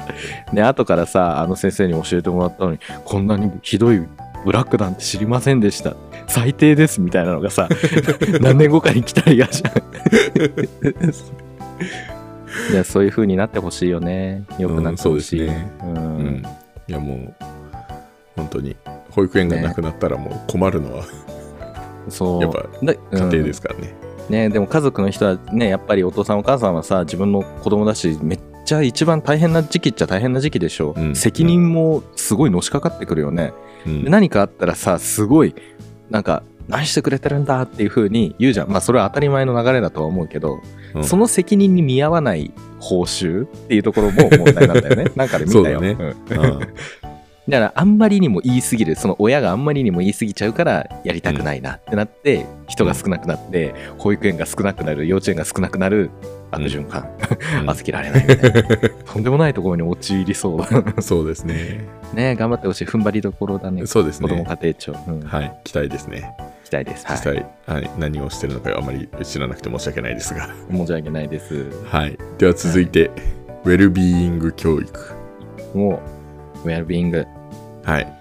で後からさあの先生に教えてもらったのにこんなにひどいブラックなんて知りませんでした。最低ですみたいなのがさ *laughs* 何年後かに来たら嫌じゃんいやそういう風になってほしいよね。よくなってほしい、うんそうですね。うん。うん。いやもう本当に保育園がなくなったらもう困るのはそう。やっぱだ家庭うん。ですからね、ねでも家族の人はねやっぱりお父さんお母さんはさ自分の子供だしめっちゃ一番大変な時期っちゃ大変な時期でしょ、うん。責任もすごいのしかかってくるよね、うん。で何かあったらさすごいなんか何してくれてるんだっていう風に言うじゃん。まあそれは当たり前の流れだとは思うけど、うん。その責任に見合わない報酬っていうところも問題なんだよね。*laughs* なんかで見たよ。ね。うん。うんだからあんまりにも言い過ぎるその親があんまりにも言い過ぎちゃうからやりたくないなってなって、人が少なくなって保育園が少なくなる幼稚園が少なくなる悪循環、うん預けられないみたいな。*laughs* とんでもないところに陥りそうだ。そうですね。ね頑張ってほしい。踏ん張りどころだね。そうです子供ね。家庭庁。うん、はい、期待ですね。期待です。実はい。際、はい、何をしてるのかあまり知らなくて申し訳ないですが。申し訳ないです。はい。では続いて、ウェルビーイング教育。もう、ウェルビーイング。はい。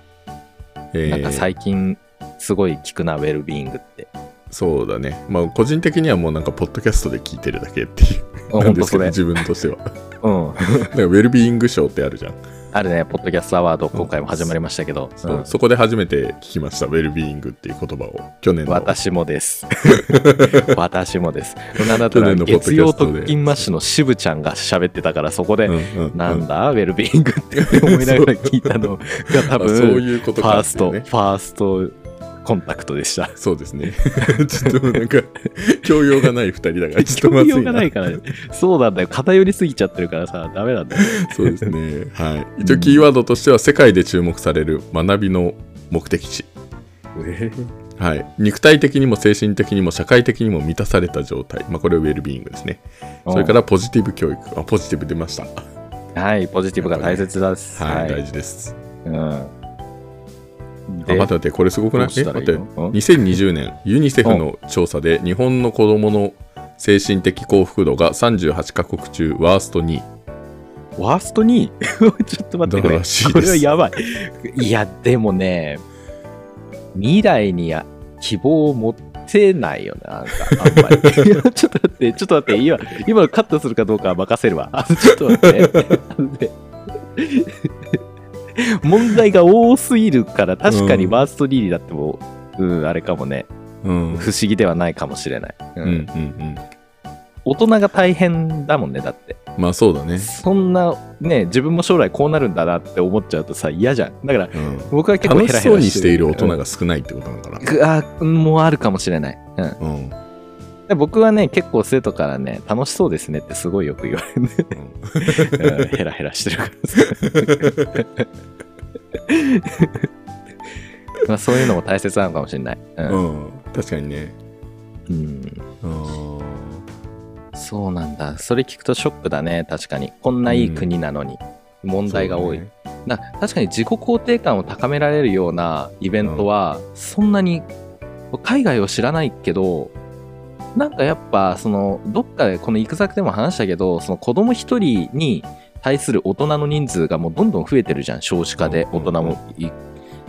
えーなんか最近、すごい聞くな、ウェルビーイングって。そうだね。まあ、個人的にはもうなんか、ポッドキャストで聞いてるだけっていう。あなんですけど、ほんとそれ。自分としては。うん。*laughs* なんか、ウェルビーイング賞ってあるじゃん。あるね、ポッドキャストアワード、今回も始まりましたけど。そううんそこで初めて聞きました、ウェルビーイングっていう言葉を。去年の。私もです。*laughs* 私もです。なんだったら、月曜特勤マッシュの渋ちゃんが喋ってたから、そこで、うんうんうんなんだ、ウェルビーイングって思いながら聞いたのが多あ分、そういうことかファースト、ファーストコンタクトでした。そうですね。*laughs* ちょっとなんか、*laughs* 教養がない二人だから、ちょっとまずいな教養がな。いからね。そうなんだよ。偏りすぎちゃってるからさ、ダメなんだよ。そうですね。はい。一応、キーワードとしては、世界で注目される学びの目的地。はい。肉体的にも精神的にも社会的にも満たされた状態。まあ、これはウェルビーイングですね。それから、ポジティブ教育。あ、ポジティブ出ました。はい、ポジティブが大切です。はい、大事です。うん。待って待って、これすごくない？え待って。のうん？2020年、ユニセフの調査で、日本の子供の精神的幸福度が38カ国中ワースト2位。ワーストに *laughs* ちょっと待ってくれ。これはやばい。いや、でもね、未来にや希望を持てないよね、なんか、あんまり。*laughs* ちょっと待って、ちょっと待って、今、今のカットするかどうかは任せるわ。あちょっと待って。*laughs* 問題が多すぎるから、確かにワーストリーだっても、うん、あれかもね、うん。不思議ではないかもしれない。うんうんうんうん。大人が大変だもんね、だって。まあそうだね。そんな、ね、自分も将来こうなるんだなって思っちゃうとさ、嫌じゃん。だから、うん。僕は結構楽しそうヘラヘラにしている大人が。が少ないってことなのかな。うんあもうあるかもしれない。うんうん。で僕はね、結構生徒からね、楽しそうですねってすごいよく言われる、ねうん *laughs* ヘラヘラしてるからさ。まあそういうのも大切なのかもしれない。ううんん。確かにね。うんうん。そうなんだ。それ聞くとショックだね、確かに。こんないい国なのに。問題が多い。ねな確かに自己肯定感を高められるようなイベントは、そんなに海外を知らないけどなんかやっぱそのどっかでこの行く先でも話したけどその子供一人に対する大人の人数がもうどんどん増えてるじゃん少子化でうん大人もいだ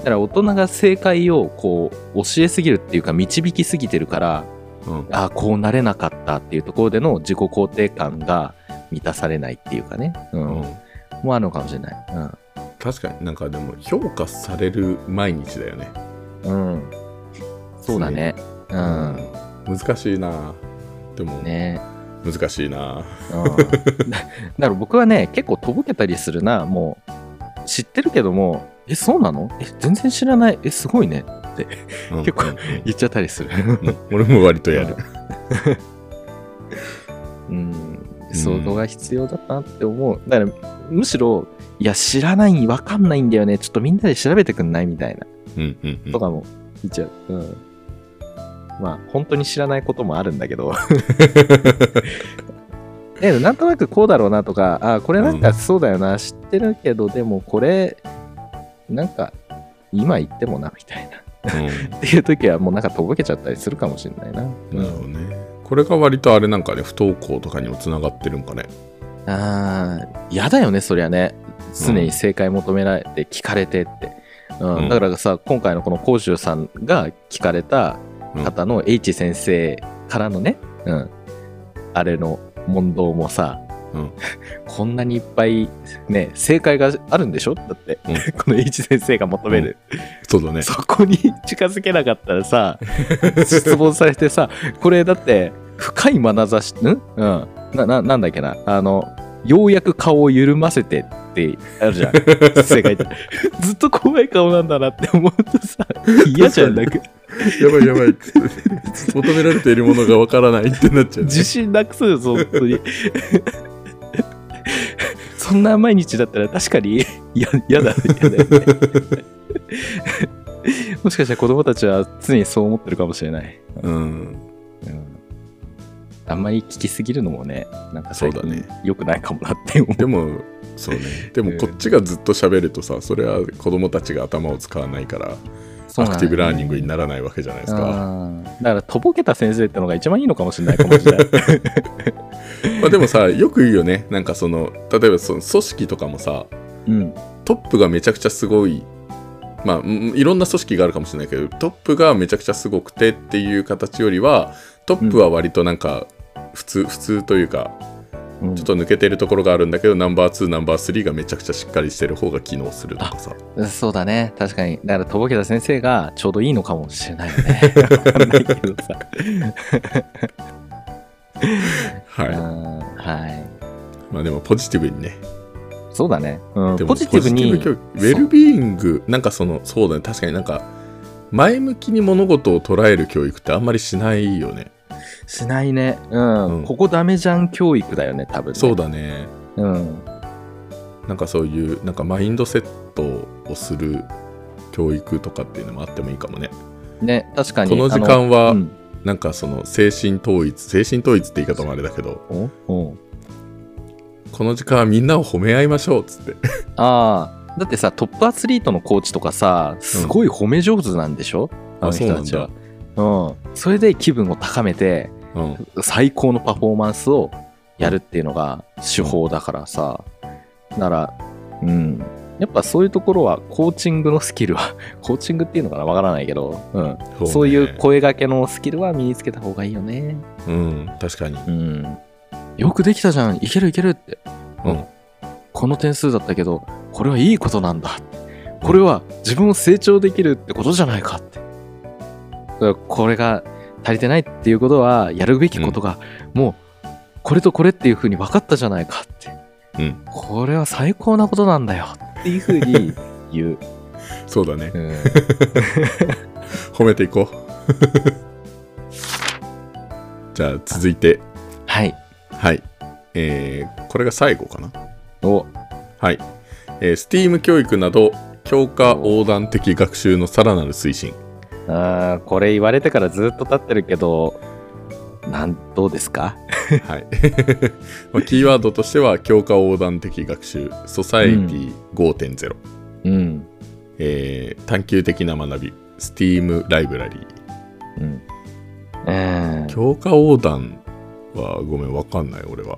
から大人が正解をこう教えすぎるっていうか導きすぎてるからうん。ああこうなれなかったっていうところでの自己肯定感が満たされないっていうかね、うんうんもあるのかもしれない。うん確かになんかでも評価される毎日だよね。うん。そうだね。うん。難しいなでも、ね難しいなうん。だだから僕はね、結構とぼけたりするな。もう、知ってるけども、え、そうなの？え、全然知らない。え、すごいね。うん結構うん言っちゃったりする。うん俺も割とやる。うん。想像が必要だなって思う。だから、むしろ、いや、知らない、わかんないんだよね。ちょっとみんなで調べてくんない？みたいな。うんうんうんとかも言っちゃう。うん。まあ、本当に知らないこともあるんだけど。*laughs* え、なんとなくこうだろうなとか、あ、これなんかそうだよな、知ってるけど、でもこれ、なんか、今言ってもな、みたいな。うんっていう時はもうなんかとぼけちゃったりするかもしれないな。なるほどね。これが割とあれなんかね、不登校とかにもつながってるんかね。ああ、嫌だよね、そりゃね。常に正解求められて、聞かれてって。うんうんだからさ、今回のこの講習さんが聞かれた方の H 先生からのね、うん、あれの問答もさ、うん *laughs* こんなにいっぱいね、正解があるんでしょ？だって、うん *laughs* この H 先生が求める。そうだね。そこに近づけなかったらさ、質問されてさ、これだって、深い眼差し、ん？うん。な、な、なんだっけな？あの、ようやく顔を緩ませてってあるじゃん。正解って。ずっと怖い顔なんだなって思うとさ、嫌じゃん。なんか、やばいやばいっつって。*laughs* 求められているものがわからないってなっちゃうね。自信なくすよ、本当に。*laughs* そんな毎日だったら確かに *laughs* 嫌嫌だ、嫌だよね。もしかしたら子供たちは常にそう思ってるかもしれない。うん。うんあんまり聞きすぎるのもね、なんかそうだね良くないかもなって思う。でもそうねでもこっちがずっと喋るとさそれは子供たちが頭を使わないからアクティブラーニングにならないわけじゃないですか、うんだから、とぼけた先生ってのが一番いいのかもしれないかもしれない。*laughs* まあ、でもさよく言うよね。なんかその例えばその組織とかもさうん。トップがめちゃくちゃすごい。まあうんいろんな組織があるかもしれないけどトップがめちゃくちゃすごくてっていう形よりはトップは割となんか普通、普通というかうんちょっと抜けてるところがあるんだけどナンバー2ナンバー3がめちゃくちゃしっかりしてる方が機能するとかさそうだね。確かに。だから、とぼけた先生がちょうどいいのかもしれないよね。ないけどさ。*laughs* はい、うんはい。まあでもポジティブにねそうだね。うん、でもポジティブに。ウェルビーイングなんかそのそうだね確かになんか前向きに物事を捉える教育ってあんまりしないよねしないね。うん。うんここダメじゃん教育だよね、多分、ね。そう。だねうん。なんかそういうなんかマインドセットをする教育とかっていうのもあってもいいかもねね、確かに。この時間はうんなんかその精神統一精神統一って言い方もあれだけどこの時間はみんなを褒め合いましょうっつって *laughs* ああ、だってさ、トップアスリートのコーチとかさ、すごい褒め上手なんでしょ、あの人たちは。うん。それで気分を高めて、うん最高のパフォーマンスをやるっていうのが手法だからさ。なら、うん。やっぱそういうところは、コーチングのスキルは、*laughs* コーチングっていうのかなわからないけど、うん。ねそういう声掛けのスキルは身につけた方がいいよね。うん確かにうん。よくできたじゃん。いけるいけるって。うんこの点数だったけど、これはいいことなんだ。これは自分を成長できるってことじゃないかって。これが足りてないっていうことは、やるべきことが、もう、これとこれっていうふうに分かったじゃないかって。うん。これは最高なことなんだよ。っていうふうに言う。*laughs* そうだね。うん。*laughs* 褒めていこう。*laughs* じゃあ続いて。はい。はい。えー、これが最後かな。お、はい、えー、STEAM 教育など教科横断的学習のさらなる推進あーこれ言われてからずっと経ってるけど、なん、どうですか？*laughs* はい。*laughs* まあキーワードとしては教科横断的学習ソサエティ5.0、うん。えー探究的な学び STEAM ライブラリーうん。うん、教科横断はごめんわかんない俺は。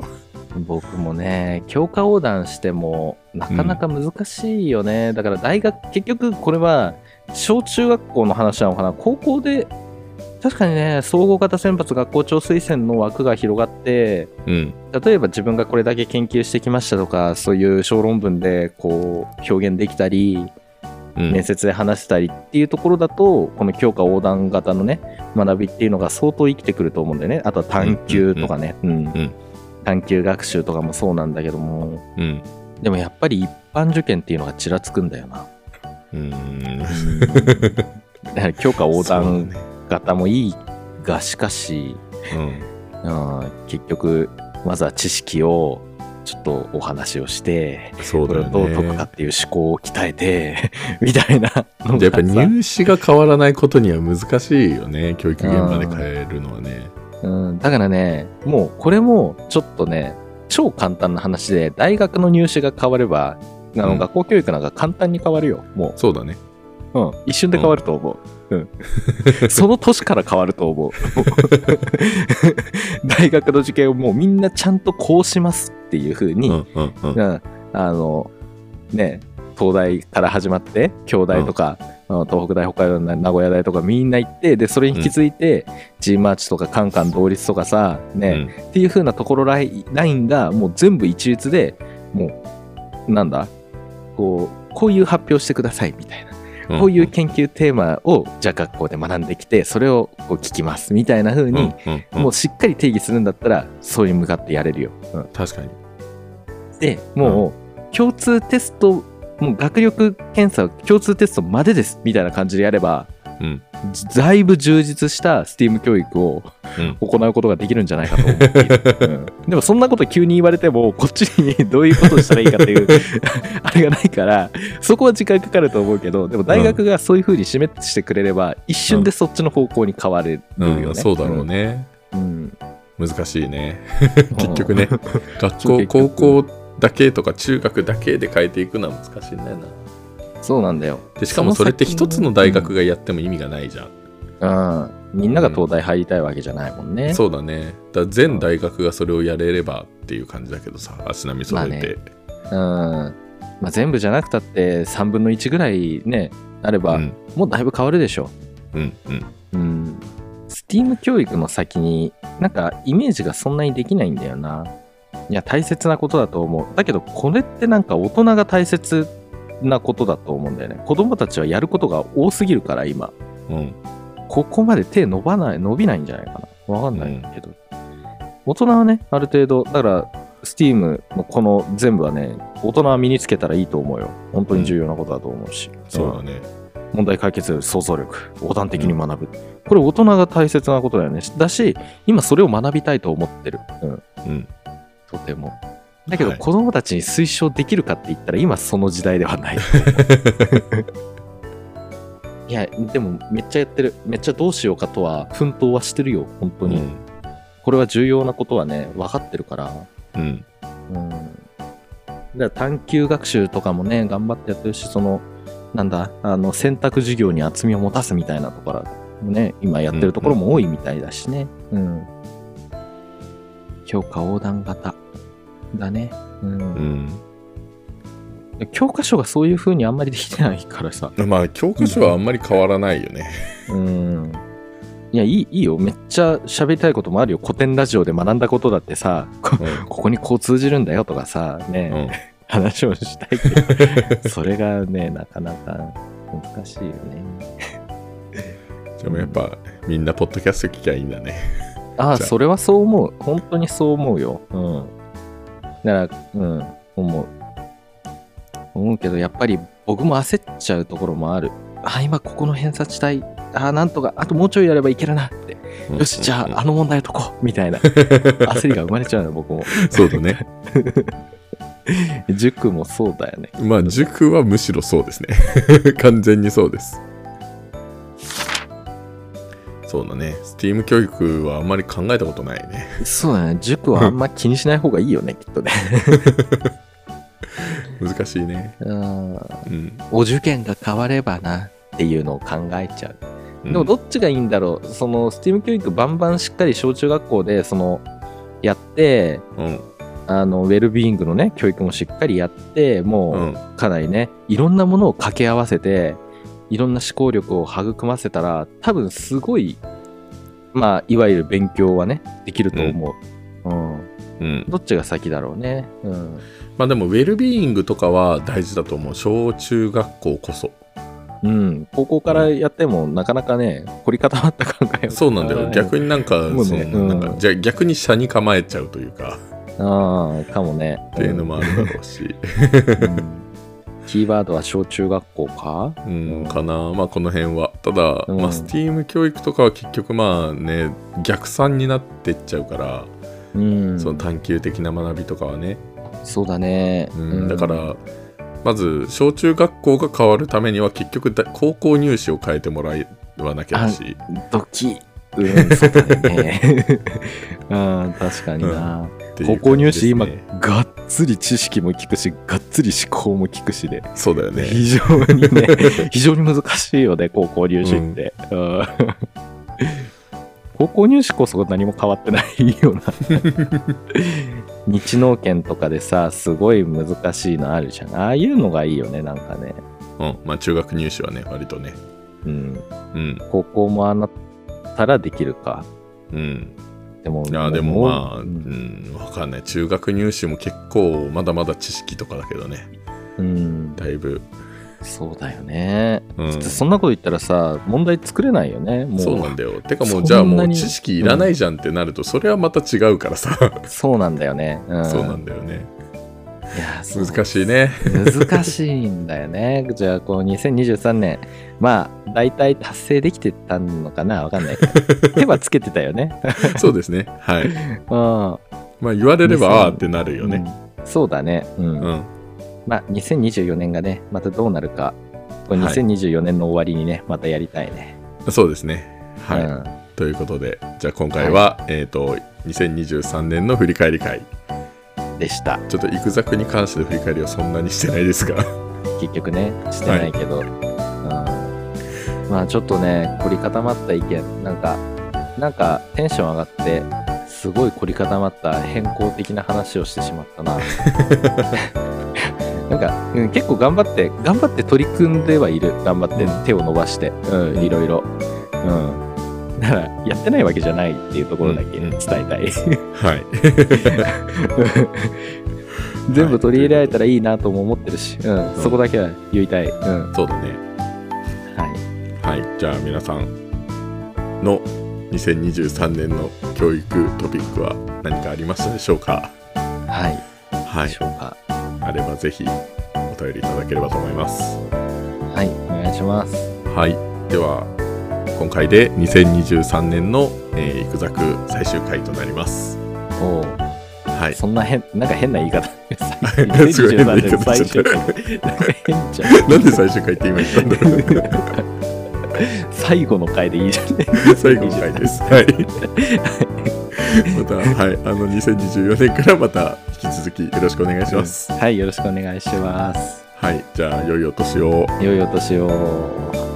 僕もね、教科横断しても、なかなか難しいよね。だから大学、結局これは、小中学校の話なのかな？高校で、確かにね、総合型選抜学校長推薦の枠が広がって、うん。例えば自分がこれだけ研究してきましたとか、そういう小論文でこう表現できたり、うん。面接で話せたりっていうところだと、この教科横断型のね、学びっていうのが相当生きてくると思うんだよね。あとは探究とかね、うん。ん。探究学習とかもそうなんだけども、うん。でもやっぱり一般受験っていうのがちらつくんだよな。うーん。だから教科横断型もいいが、しかし、うん。うん、結局、まずは知識をちょっとお話をして、そうだよこれをどう解くかねっていう思考を鍛えて、*laughs* みたいなのがやっぱさ入試が変わらないことには難しいよね。教育現場で変えるのはね。うん、だからね、もうこれもちょっとね、超簡単な話で、大学の入試が変われば、あのうん。学校教育なんか簡単に変わるよ、もそうだね。う。うん、一瞬で変わると思う。うん。*laughs* その年から変わると思う。*laughs* 大学の受験をもうみんなちゃんとこうしますっていう風に、うんうんうん。うん、あの、ね、東大から始まって、京大とか、あの東北大、北海道、名古屋大とかみんな行って、で、それに気づいて、G マーチとかカンカン同率とかさ、ね、っていう風なところライラインがもう全部一律で、もう、なんだ、こう、こういう発表してくださいみたいな。うん。こういう研究テーマを、じゃあ学校で学んできて、それをこう聞きますみたいな風に、もうしっかり定義するんだったら、そういう向かってやれるよ。うん。確かに。で、もう、共通テスト、もう学力検査、共通テストまでですみたいな感じでやれば、うん。だいぶ充実した STEAM 教育をうん。行うことができるんじゃないかと思っている、*laughs* うん。でもそんなこと急に言われてもこっちにどういうことをしたらいいかっていう *laughs* あれがないからそこは時間かかると思うけどでも大学がそういうふうに示してくれれば一瞬でそっちの方向に変われるよね、うん。そうだろうね。うん、難しいね。*laughs* 結局ね。学校結高局校だけとか中学だけで変えていくのは難しいんだよなそうなんだよ。でしかもそれって一つの大学がやっても意味がないじゃん、うん。みんなが東大入りたいわけじゃないもんね。そうだねだ全大学がそれをやれればっていう感じだけどさ足並み揃えて、うん。まあ、全部じゃなくたって3分の1ぐらいね、なれば、うんもうだいぶ変わるでしょ。うんうんうん。STEAM 教育の先に、なんかイメージがそんなにできないんだよな。いや、大切なことだと思う。だけど、これってなんか大人が大切なことだと思うんだよね。子供たちはやることが多すぎるから、今。うんここまで手伸ばない、伸びないんじゃないかな。わかんないけど。大人はね、ある程度、だから、STEAM のこの全部はね、大人は身につけたらいいと思うよ。本当に重要なことだと思うし。そうだね問題解決想像力横断的に学ぶ、これ大人が大切なことだよねだし今それを学びたいと思ってる、うん、うんとてもだけどはい。子供たちに推奨できるかって言ったら今その時代ではない。*laughs* いやでもめっちゃやってる。めっちゃどうしようかとは奮闘はしてるよ本当に、これは重要なことはね分かってるから。うん。うん。だから探究学習とかもね、頑張ってやってるし、その、なんだ、あの、選択授業に厚みを持たすみたいなところもね、今やってるところも多いみたいだしね。うん。教科横断型だね。うん。うん教科書がそういう風にあんまりできてないからさ。まあ教科書はあんまり変わらないよねうん。いや、いい、いいよ。めっちゃ喋りたいこともあるよ。古典ラジオで学んだことだってさ、こうんここにこう通じるんだよとかさ、ね、うん話をしたいけど、*laughs* それがね、なかなか難しいよね。でもやっぱみんなポッドキャスト聞きゃいいんだねああそれはそう思う。本当にそう思うよ。うん。だから、うん、思う。思うけど、やっぱり僕も焦っちゃうところもある。あ、今ここの偏差値帯、あ、なんとか、あともうちょいやればいけるなって。よし、じゃあ、あの問題解こうみたいな *laughs* 焦りが生まれちゃうの、僕も。そうだね *laughs* 塾もそうだよね。まあ塾はむしろそうですね完全にそうですそうだね STEAM 教育はあんまり考えたことないねそうだね。塾はあんま気にしない方がいいよね、*laughs* きっとね。難しいねうん。うんお受験が変わればなっていうのを考えちゃう。うんでもどっちがいいんだろう、その STEAM 教育バンバンしっかり小中学校でそのやって、うんあのウェルビーイングのね教育もしっかりやって、うもうんかなりね、いろんなものを掛け合わせて、いろんな思考力を育ませたら、多分すごい、まあ、いわゆる勉強はね、できると思う。うん。うんどっちが先だろうね。うん。まあでもウェルビーイングとかは大事だと思う小中学校こそうん。高校からやっても、なかなかね、凝り固まった考えをそうなんだよ逆になんかそのなんかうんじゃあ逆に車に構えちゃうというかああ、かもね。っていうのもあるだろうし、うんキーワードは小中学校か？うん、かな。まあこの辺は。ただ、うん。まあ STEAM 教育とかは結局まあね逆算になってっちゃうから、うん。その探究的な学びとかはね、そうだね。うんだからまず小中学校が変わるためには結局だ高校入試を変えてもらわなきゃだし。ドキ。うん、そうだね。*laughs* うん、確かにな。う高校入試、今がっつり知識も聞くし、がっつり思考も聞くしで、そうだよね非常にね、*laughs* 非常に難しいよね、高校入試って。うん高校入試こそ何も変わってないような。*laughs* 日農研とかでさ、すごい難しいのあるじゃん。ああいうのがいいよね、なんかね。うんまあ中学入試はね割とねうん。うん高校もああなったらできるか。うんでも、いやでもまあ、ううん。ん、わかんない。中学入試も結構まだまだ知識とかだけどね。うん、だいぶ、そうだよね。うん、そんなこと言ったらさ、問題作れないよね。もう、そうなんだよ。てかもそうんじゃあもう知識いらないじゃんってなると、それはまた違うからさ、そうなんだよね。うん、そうなんだよね難しいね難しいんだよね。*laughs* じゃあ、こう、2023年、まあ、大体達成できてたのかな？わかんないけど。手はつけてたよね。*laughs* そうですねはいうん。まあ言われれば2000ああってなるよねうんそうだね。うん。うん、まあ、2024年がね、またどうなるか。これはい2024年の終わりにね、またやりたいね。そうですねはい、うんということでじゃあ今回は、えっ、と2023年の振り返り会でした。ちょっとイクザクに関しての振り返りはそんなにしてないですが。結局ねしてないけど、うん、まあちょっとね凝り固まった意見。なんかなんかテンション上がってすごい凝り固まった変更的な話をしてしまったな。*laughs* なんか、うん、結構頑張って頑張って取り組んではいる。頑張って手を伸ばして、うん、いろいろ、うん、だからやってないわけじゃないっていうところだけ伝えたい、はい。*laughs* 全部取り入れられたらいいなとも思ってるし、うん。そこだけは言いたい、うん。そうだね。はい、はい。じゃあ皆さんの2023年の教育トピックは何かありましたでしょうか？はい、はい。でしょうか。あればぜひお便りいただければと思います。はい。お願いします。はい。では今回で2023年の、えー、イクザク最終回となります。おう。はい。そんな変なんか変な言い方。*laughs* すごい。変な言い方最終しちゃった回なんで最終回って今言ったんだろう。最後の回でいいじゃんね最後の回です。はい。また、はい、あの2024年からまた引き続きよろしくお願いします。はいよろしくお願いします。はい、じゃあ良いお年を。良いお年を